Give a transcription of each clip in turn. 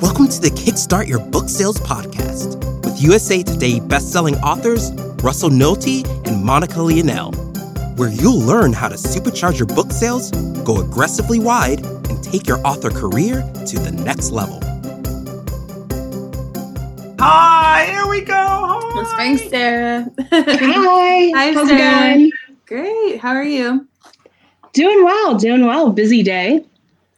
Welcome to the Kickstart Your Book Sales podcast with USA Today bestselling authors Russell Nohelty and Monica Leonelle, where you'll learn how to supercharge your book sales, go aggressively wide, and take your author career to the next level. Hi, here we go. Hi. Thanks, Sarah. Hi. Hi, How's Sarah. it going? Great. How are you? Doing well, doing well. Busy day.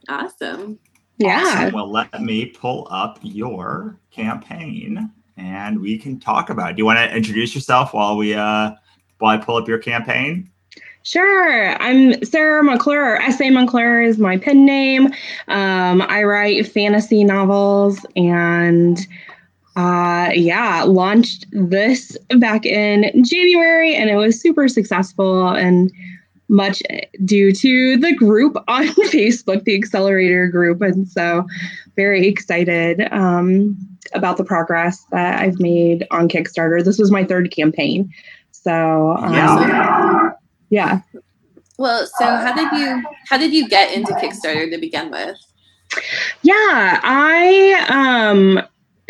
Awesome. Yeah. Well, let me pull up your campaign and we can talk about it. Do you want to introduce yourself while we uh while I pull up your campaign? Sure. I'm Sarah McClure. S.A. McClure is my pen name. Um, I write fantasy novels and uh, yeah, launched this back in January and it was super successful and much due to the group on Facebook, the Accelerator group. And so very excited um, about the progress that I've made on Kickstarter. This was my third campaign. So um, Yeah. yeah. Well, so how did you how did you get into Kickstarter to begin with? Yeah, I um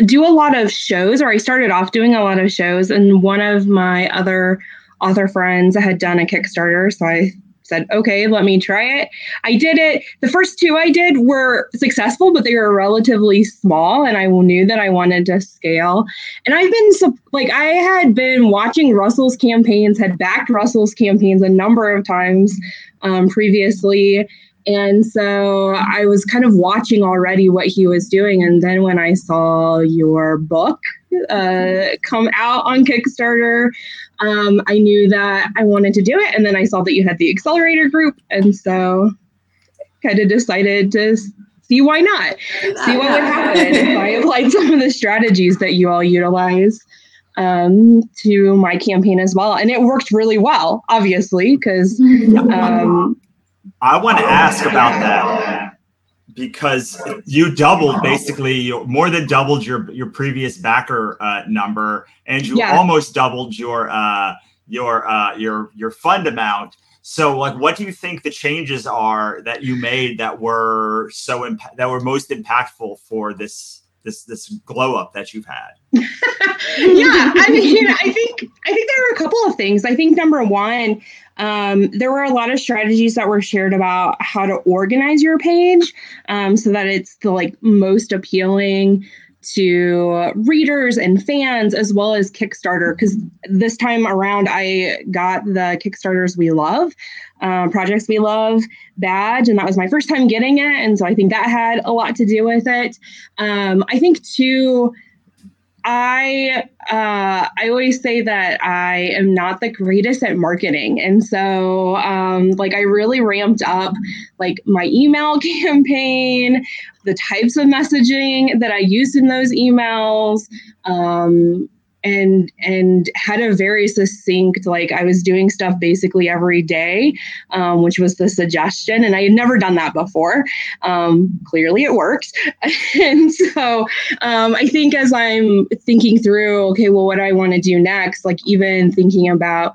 do a lot of shows or I started off doing a lot of shows and one of my other author friends had done a Kickstarter, so I said, "Okay, let me try it." I did it. The first two I did were successful, but they were relatively small and I knew that I wanted to scale. And I've been like I had been watching Russell's campaigns, had backed Russell's campaigns a number of times um, previously and so I was kind of watching already what he was doing. And then when I saw your book uh, come out on Kickstarter, um, I knew that I wanted to do it. And then I saw that you had the accelerator group. And so kind of decided to see why not, see what would happen if I applied some of the strategies that you all utilize um, to my campaign as well. And it worked really well, obviously, because. Um, I want to ask about that because you doubled basically you more than doubled your your previous backer uh, number and you Yeah. almost doubled your uh your uh your your fund amount so like what do you think the changes are that you made that were so imp- that were most impactful for this this this glow up that you've had yeah, I mean, I think I think there were a couple of things. I think number one, um, there were a lot of strategies that were shared about how to organize your page um, so that it's the like most appealing to readers and fans as well as Kickstarter. Because this time around, I got the Kickstarters we love, um, projects we love badge, and that was my first time getting it, and so I think that had a lot to do with it. Um, I think too. I uh, I always say that I am not the greatest at marketing, and so um, like I really ramped up like my email campaign, the types of messaging that I used in those emails, um, and and had a very succinct like I was doing stuff basically every day, um, which was the suggestion, and I had never done that before. Um, clearly, it works, and so um, I think as I'm thinking through, okay, well, what do I want to do next? Like even thinking about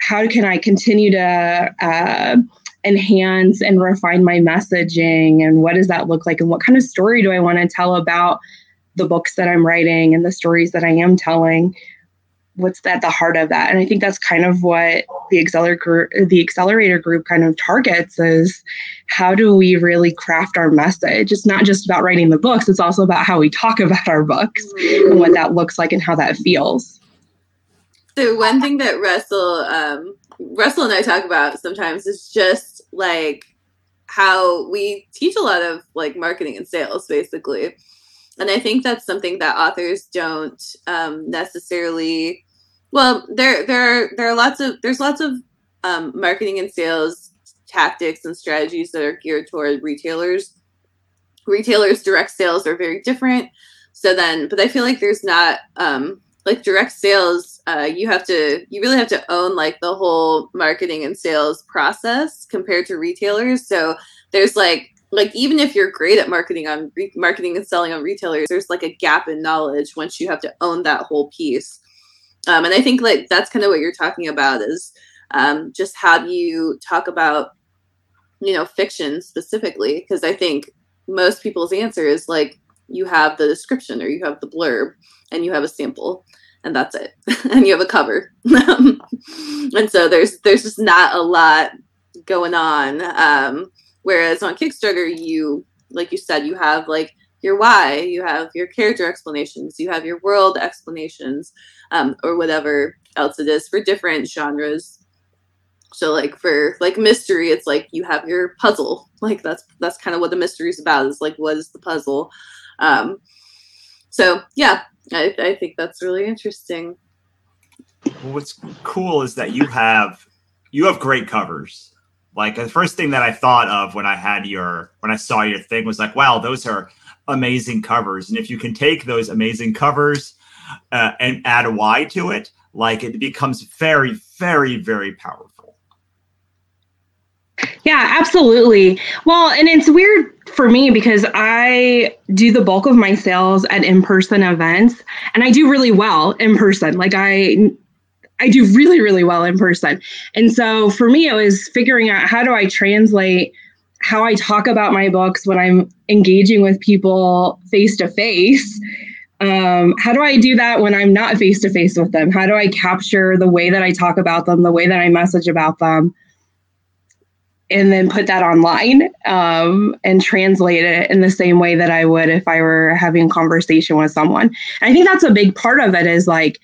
how can I continue to uh, enhance and refine my messaging, and what does that look like, and what kind of story do I want to tell about the books that I'm writing and the stories that I am telling? What's at the heart of that? And I think that's kind of what the accelerator the accelerator group kind of targets is how do we really craft our message? It's not just about writing the books, it's also about how we talk about our books and what that looks like and how that feels. So one thing that Russell um, Russell and I talk about sometimes is just like how we teach a lot of like marketing and sales basically. And I think that's something that authors don't um, necessarily well, there there are there are lots of there's lots of um, marketing and sales tactics and strategies that are geared toward retailers. Retailers direct sales are very different. So then, but I feel like there's not um, like direct sales. Uh, you have to you really have to own like the whole marketing and sales process compared to retailers. So there's like like even if you're great at marketing on re- marketing and selling on retailers, there's like a gap in knowledge once you have to own that whole piece. Um, and I think like that's kind of what you're talking about is um, just how you talk about you know fiction specifically because I think most people's answer is like you have the description or you have the blurb and you have a sample and that's it. And you have a cover. And so there's there's just not a lot going on. Um whereas on kickstarter you like you said you have like your why you have your character explanations you have your world explanations um, or whatever else it is for different genres so like for like mystery it's like you have your puzzle like that's that's kind of what the mystery is about is like what is the puzzle um so yeah I, I think that's really interesting. Well, what's cool is that you have you have great covers. Like the first thing that I thought of when I had your when I saw your thing was like, wow, those are amazing covers. And if you can take those amazing covers uh, and add a Y to it, like it becomes very, very, very powerful. Yeah, absolutely. Well, and it's weird for me because I do the bulk of my sales at in-person events and I do really well in person. Like I I do really really well in person. And so for me it was figuring out how do I translate how I talk about my books when I'm engaging with people face to face. How do I do that when I'm not face to face with them? How do I capture the way that I talk about them, the way that I message about them? and then put that online um, and translate it in the same way that I would if I were having a conversation with someone. I think that's a big part of it is like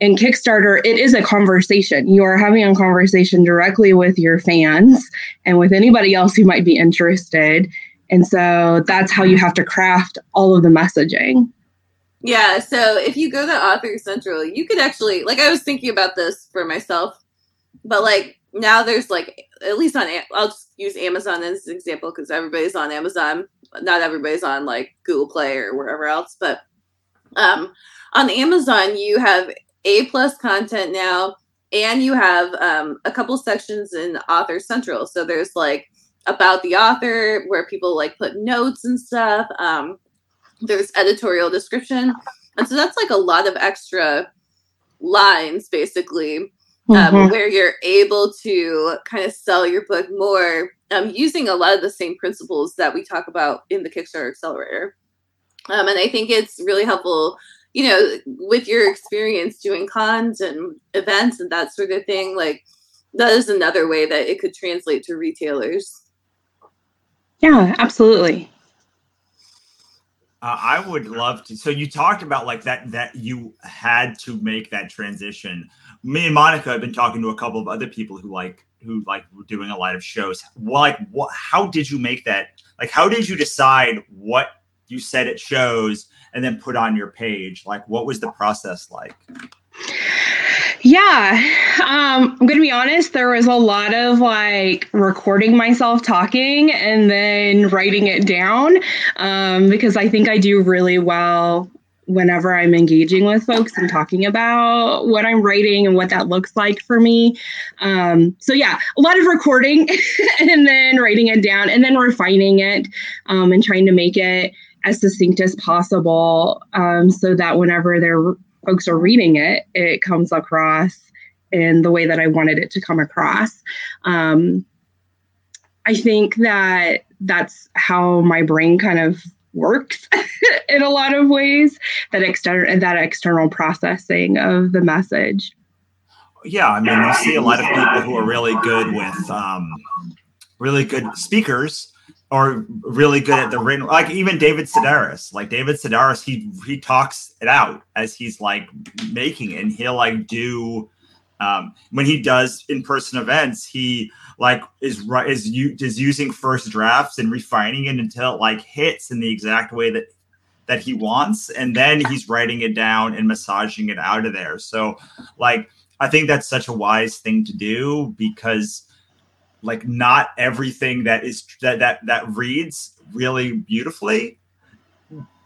in Kickstarter, it is a conversation. You are having a conversation directly with your fans and with anybody else who might be interested. And so that's how you have to craft all of the messaging. Yeah. So if you go to Author Central, you could actually, like, I was thinking about this for myself, but like, now there's like at least on I'll just use Amazon as an example because everybody's on Amazon. Not everybody's on like Google Play or wherever else, but um, on Amazon you have A plus content now, and you have um, a couple sections in Author Central. So there's like about the author where people like put notes and stuff. Um, there's editorial description, and so that's like a lot of extra lines basically um, mm-hmm. where you're able to kind of sell your book more um, using a lot of the same principles that we talk about in the Kickstarter Accelerator. Um, and I think it's really helpful, you know, with your experience doing cons and events and that sort of thing. Like, that is another way that it could translate to retailers. Yeah, absolutely. Uh, I would love to. So you talked about like that that you had to make that transition me and Monica have been talking to a couple of other people who like who like were doing a lot of shows. Like, what? How did you make that? Like, how did you decide what you said it shows and then put on your page? Like, what was the process like? Yeah, um, I'm gonna be honest. There was a lot of like recording myself talking and then writing it down um, because I think I do really well whenever I'm engaging with folks and talking about what I'm writing and what that looks like for me. Um, so, yeah, a lot of recording and then writing it down and then refining it um, and trying to make it as succinct as possible um, so that whenever their folks are reading it, it comes across in the way that I wanted it to come across. Um, I think that that's how my brain kind of works in a lot of ways that external that external processing of the message yeah i mean you see a lot of people who are really good with um, really good speakers or really good at the written like even david sedaris like david sedaris he he talks it out as he's like making it and he'll like do um, when he does in-person events he like is is you is using first drafts and refining it until it like hits in the exact way that that he wants and then he's writing it down and massaging it out of there. So like i think that's such a wise thing to do because like not everything that is that that that reads really beautifully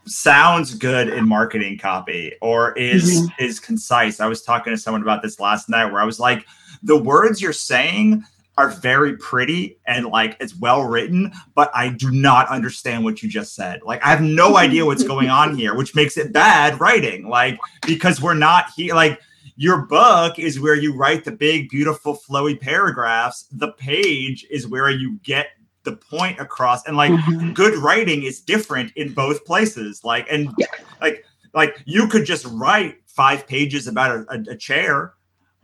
sounds good in marketing copy or is mm-hmm. is concise i was talking to someone about this last night where i was like the words you're saying are very pretty and like it's well written, but I do not understand what you just said. Like I have no idea what's going on here, which makes it bad writing. Like because we're not here like your book is where you write the big beautiful flowy paragraphs. The page is where you get the point across and like mm-hmm. good writing is different in both places like and yeah. like like you could just write five pages about a, a, a chair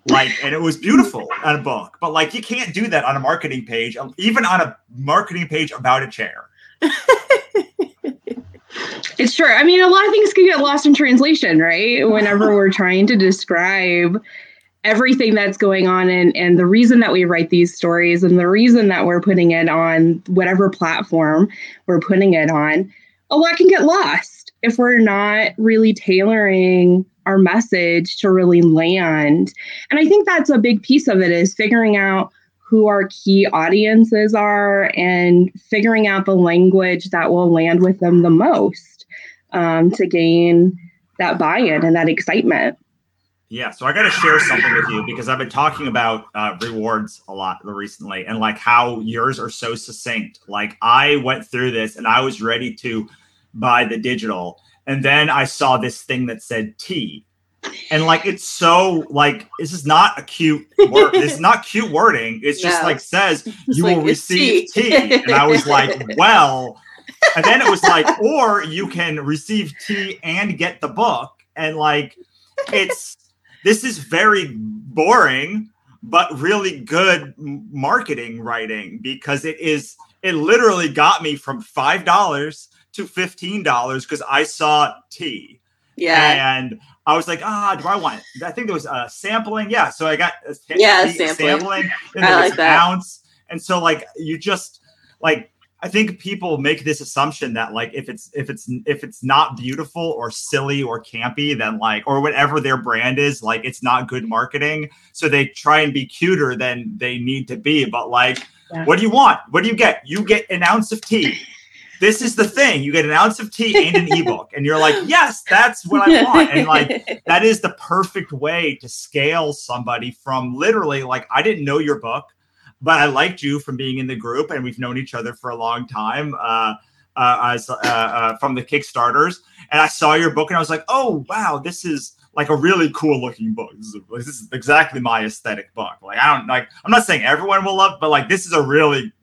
like and it was beautiful on a book but like you can't do that on a marketing page even on a marketing page about a chair it's true i mean a lot of things can get lost in translation right whenever we're trying to describe everything that's going on and and the reason that we write these stories and the reason that we're putting it on whatever platform we're putting it on a lot can get lost if we're not really tailoring our message to really land. And I think that's a big piece of it is figuring out who our key audiences are and figuring out the language that will land with them the most um, to gain that buy-in and that excitement. Yeah, so I got to share something with you because I've been talking about uh, rewards a lot recently and like how yours are so succinct. Like I went through this and I was ready to buy the digital and then I saw this thing that said T. And like it's so like this is not a cute word. this is not cute wording. It's just no. like says you like, will receive tea. tea. And I was like, well, and then it was like, or you can receive tea and get the book. And like it's this is very boring, but really good marketing writing because it is it literally got me from five dollars to $15 because I saw tea. Yeah. And I was like, ah, do I want it? I think there was a sampling. Yeah. So I got a yeah, sampling. sampling and I like that. ounce. And so like you just like I think people make this assumption that like if it's if it's if it's not beautiful or silly or campy, then like or whatever their brand is, like it's not good marketing. So they try and be cuter than they need to be. But like, yeah. what do you want? What do you get? You get an ounce of tea this is the thing. You get an ounce of tea and an ebook, and you're like, yes, that's what I want. And like that is the perfect way to scale somebody from literally like I didn't know your book, but I liked you from being in the group, and we've known each other for a long time. Uh, uh, as, uh, uh, from the Kickstarters, and I saw your book, and I was like, "Oh wow, this is like a really cool looking book. This is, this is exactly my aesthetic book. Like I don't like. I'm not saying everyone will love, but like this is a really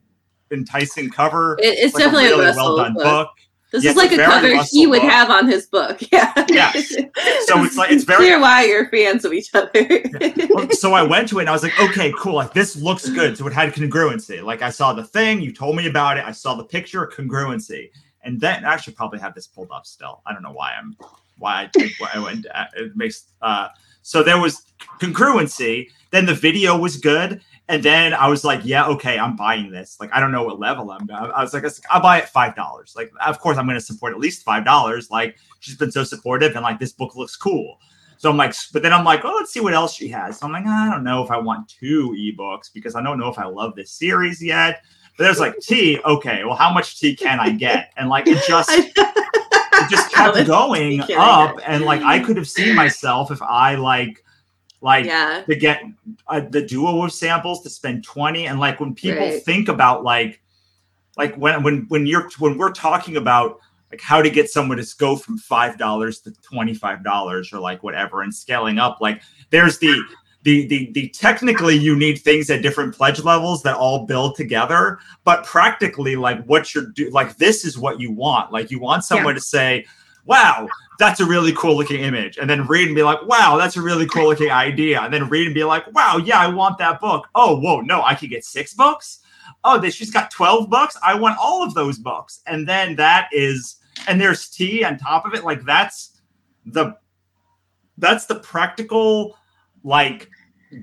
enticing cover. It, it's like definitely a, really well done book. book. This is like a cover he would book. have on his book. Yeah. Yeah. So it's like it's very clear why you're fans of each other. yeah. So I went to it and I was like, okay, cool. Like this looks good. So it had congruency. Like I saw the thing, you told me about it. I saw the picture, congruency. And then I should probably have this pulled up still. I don't know why I'm why I, why I went. Uh, it makes uh so there was congruency. Then the video was good. And then I was like, yeah, okay, I'm buying this. Like, I don't know what level I'm. I was like, I'll buy it five dollars. Like, of course, I'm going to support at least five dollars. Like, she's been so supportive, and like, this book looks cool. So I'm like, but then I'm like, oh, let's see what else she has. So I'm like, I don't know if I want two ebooks because I don't know if I love this series yet. But there's like tea. Okay, well, how much tea can I get? And like, it just. it just kept going up and like i could have seen myself if i like like yeah. to get uh, the duo of samples to spend 20 and like when people right. think about like like when when when you're when we're talking about like how to get someone to go from five dollars to twenty five dollars or like whatever and scaling up like there's the the, the the technically you need things at different pledge levels that all build together but practically like what you're do like this is what you want like you want someone yeah. to say wow that's a really cool looking image. And then read and be like, wow, that's a really cool looking idea. And then read and be like, wow, yeah, I want that book. Oh, whoa, no, I could get six books. Oh, they, she's got 12 books. I want all of those books. And then that is, and there's tea on top of it. Like that's the, that's the practical, like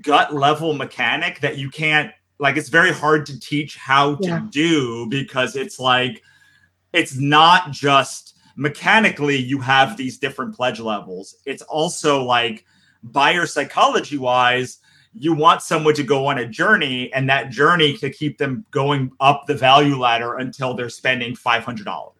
gut level mechanic that you can't, like, it's very hard to teach how to yeah. do because it's like, it's not just, mechanically you have these different pledge levels. It's also like buyer psychology wise, you want someone to go on a journey and that journey to keep them going up the value ladder until they're spending $500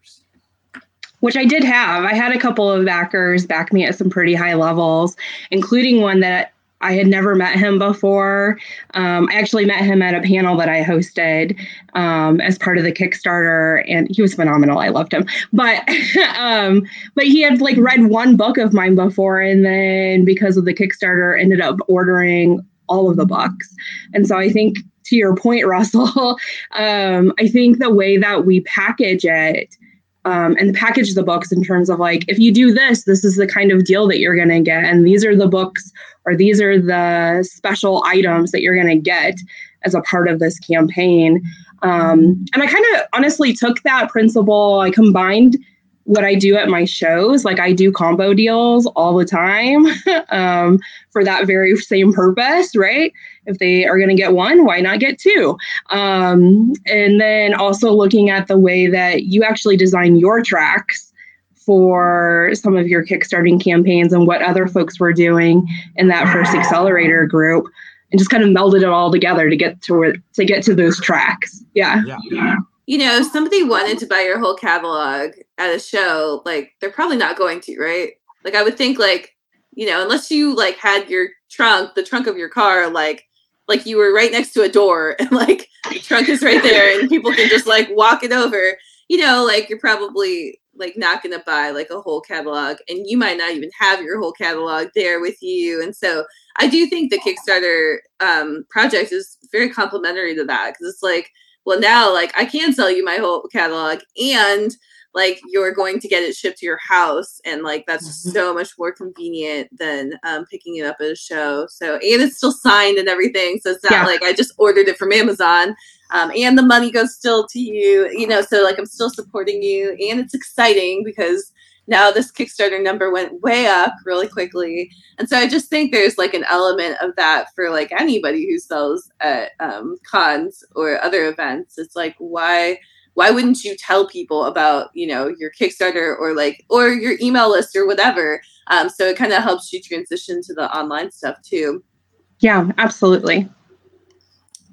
which I did have. I had a couple of backers back me at some pretty high levels, including one that I had never met him before. Um, I actually met him at a panel that I hosted um, as part of the Kickstarter, and he was phenomenal. I loved him, but um, but he had like read one book of mine before, and then because of the Kickstarter, ended up ordering all of the books. And so I think to your point, Russell, um, I think the way that we package it um, and package the books in terms of like, if you do this, this is the kind of deal that you're going to get. And these are the books or these are the special items that you're going to get as a part of this campaign. Um, and I kind of honestly took that principle, I combined what I do at my shows. Like I do combo deals all the time um, for that very same purpose, right? If they are going to get one, why not get two? Um, and then also looking at the way that you actually design your tracks for some of your kickstarting campaigns and what other folks were doing in that first accelerator group and just kind of melded it all together to get to to get to those tracks. Yeah. yeah you know, if somebody wanted to buy your whole catalog at a show, like they're probably not going to, right? Like I would think like, you know, unless you like had your trunk, the trunk of your car, like like you were right next to a door and like the trunk is right there and people can just like walk it over, you know, like you're probably like not gonna buy like a whole catalog and you might not even have your whole catalog there with you. And so I do think the Kickstarter um project is very complimentary to that because it's like well now like i can sell you my whole catalog and like you're going to get it shipped to your house and like that's mm-hmm. so much more convenient than um, picking it up at a show so and it's still signed and everything so it's not yeah. like i just ordered it from amazon um, and the money goes still to you you know so like i'm still supporting you and it's exciting because now this Kickstarter number went way up really quickly. And so I just think there's like an element of that for like anybody who sells at um, cons or other events. It's like, why? Why wouldn't you tell people about you know your Kickstarter or like or your email list or whatever? Um, so it kind of helps you transition to the online stuff too. Yeah, absolutely.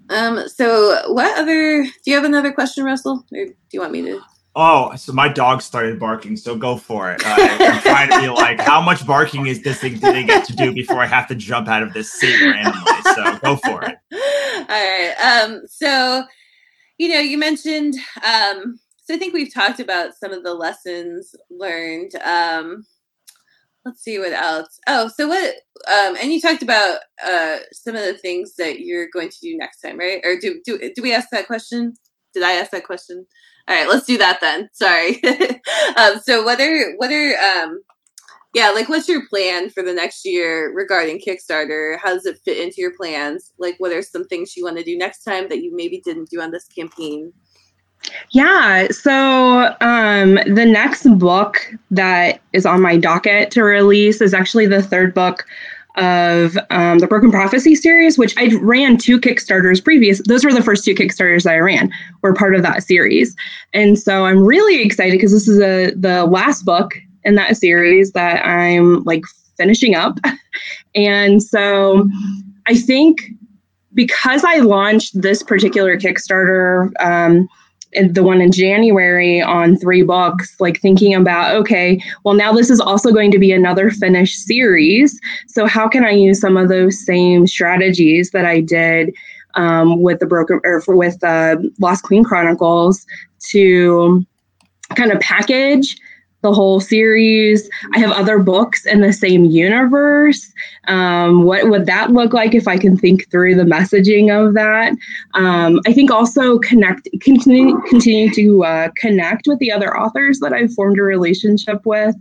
Um, so what other do you have another question, Russell? Or do you want me to Oh, so my dog started barking, so go for it. Uh, I'm trying to be like, how much barking is this thing did they get to do before I have to jump out of this seat randomly? So go for it. All right. Um, so, you know, you mentioned, um, so I think we've talked about some of the lessons learned. Um, let's see what else. Oh, so what, um, and you talked about uh, some of the things that you're going to do next time, right? Or do, do, do we ask that question? Did I ask that question? All right, let's do that then. Sorry. um, so what are what are um yeah, like what's your plan for the next year regarding Kickstarter? How does it fit into your plans? Like what are some things you want to do next time that you maybe didn't do on this campaign? Yeah, so um, the next book that is on my docket to release is actually the third book of um, the Broken Prophecy series, which I ran two Kickstarters previous. Those were the first two Kickstarters I ran, were part of that series. And so I'm really excited because this is a, the last book in that series that I'm like finishing up. and so I think because I launched this particular Kickstarter, um, the one in January on three books, like thinking about, okay, well, now this is also going to be another finished series. So, how can I use some of those same strategies that I did um, with the broken or with uh, Lost Queen Chronicles to kind of package the whole series. I have other books in the same universe. Um, what would that look like if I can think through the messaging of that? Um, I think also connect, continue, continue to uh, connect with the other authors that I've formed a relationship with,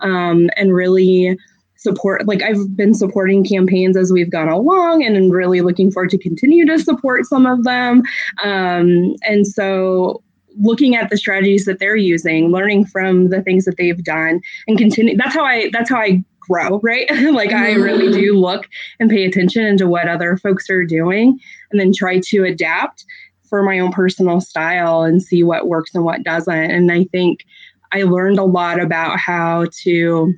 um, and really support. Like I've been supporting campaigns as we've gone along, and really looking forward to continue to support some of them. Um, and so looking at the strategies that they're using, learning from the things that they've done, and continue. That's how I. That's how I grow, right? like. I really mm-hmm. do look and pay attention into what other folks are doing, and then try to adapt for my own personal style and see what works and what doesn't. And I think I learned a lot about how to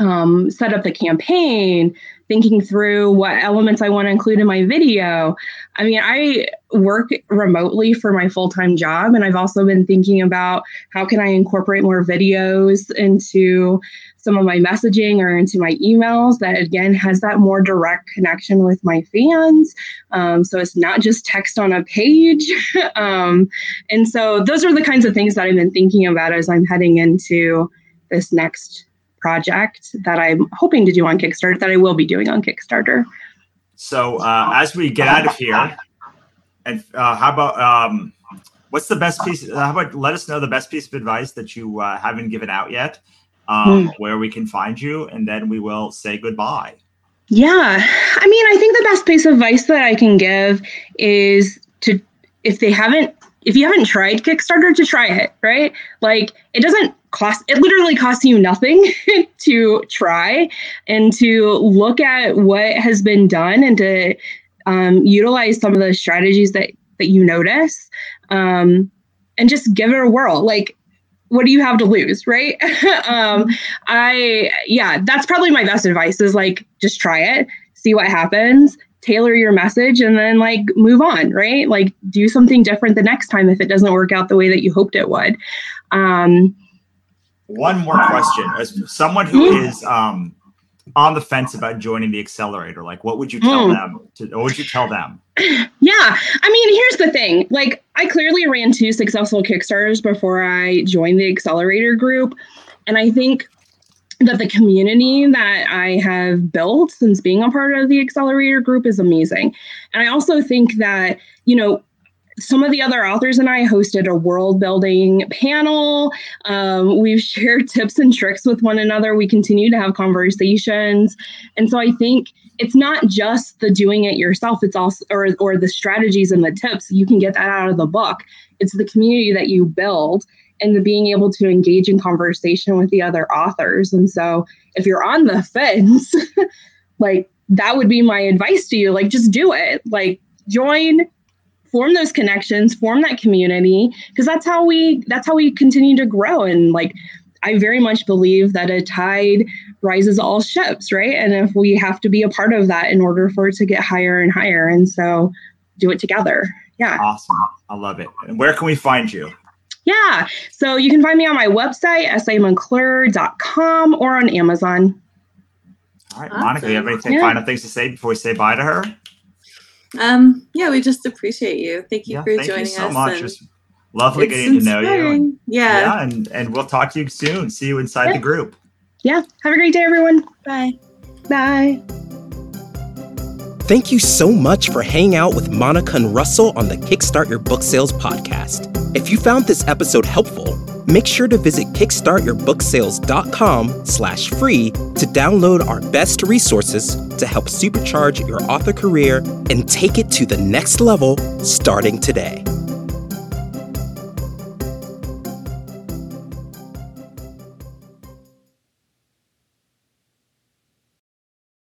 um, set up the campaign, thinking through what elements I want to include in my video. I mean, I work remotely for my full time job, and I've also been thinking about how can I incorporate more videos into some of my messaging or into my emails that again has that more direct connection with my fans. Um, so it's not just text on a page. um, and so those are the kinds of things that I've been thinking about as I'm heading into this next project that I'm hoping to do on Kickstarter, that I will be doing on Kickstarter. So uh, as we get out of here, and uh, how about um, what's the best piece? Uh, how about let us know the best piece of advice that you uh, haven't given out yet, um, mm. where we can find you, and then we will say goodbye. Yeah, I mean, I think the best piece of advice that I can give is to if they haven't if you haven't tried Kickstarter, to try it, right? Like it doesn't cost it literally costs you nothing to try and to look at what has been done and to um, utilize some of the strategies that that you notice um, and just give it a whirl. Like what do you have to lose right? Um, i yeah that's probably my best advice is like just try it see what happens tailor your message and then like move on right? Like do something different the next time if it doesn't work out the way that you hoped it would. Um, one more question as someone who mm. is um, on the fence about joining the accelerator like what would you tell mm. them to, what would you tell them yeah i mean here's the thing like i clearly ran two successful kickstarters before i joined the accelerator group and i think that the community that I have built since being a part of the accelerator group is amazing. And I also think that, you know, some of the other authors and I hosted a world building panel. Um, we've shared tips and tricks with one another. We continue to have conversations. And so I think it's not just the doing it yourself, it's also, or, or the strategies and the tips. You can get that out of the book. It's the community that you build and the being able to engage in conversation with the other authors. And so if you're on the fence, like that would be my advice to you. Like just do it. Like join, form those connections, form that community, because that's how we that's how we continue to grow. And like I very much believe that a tide rises all ships, right? And if we have to be a part of that in order for it to get higher and higher. And so do it together. Yeah. Awesome. I love it. And where can we find you? Yeah. So you can find me on my website, samcclure.com or on Amazon. All right, awesome. Monica, you have anything yeah. final things to say before we say bye to her? Um, yeah, we just appreciate you. Thank you yeah, for thank joining you so us. Much. It's lovely it's getting inspiring. to know you. yeah. Yeah, and, and we'll talk to you soon. See you inside yeah. the group. Yeah. Have a great day, everyone. Bye. Bye. Thank you so much for hanging out with Monica and Russell on the Kickstart Your Book Sales podcast. If you found this episode helpful, make sure to visit kickstartyourbooksales.com slash free to download our best resources to help supercharge your author career and take it to the next level starting today.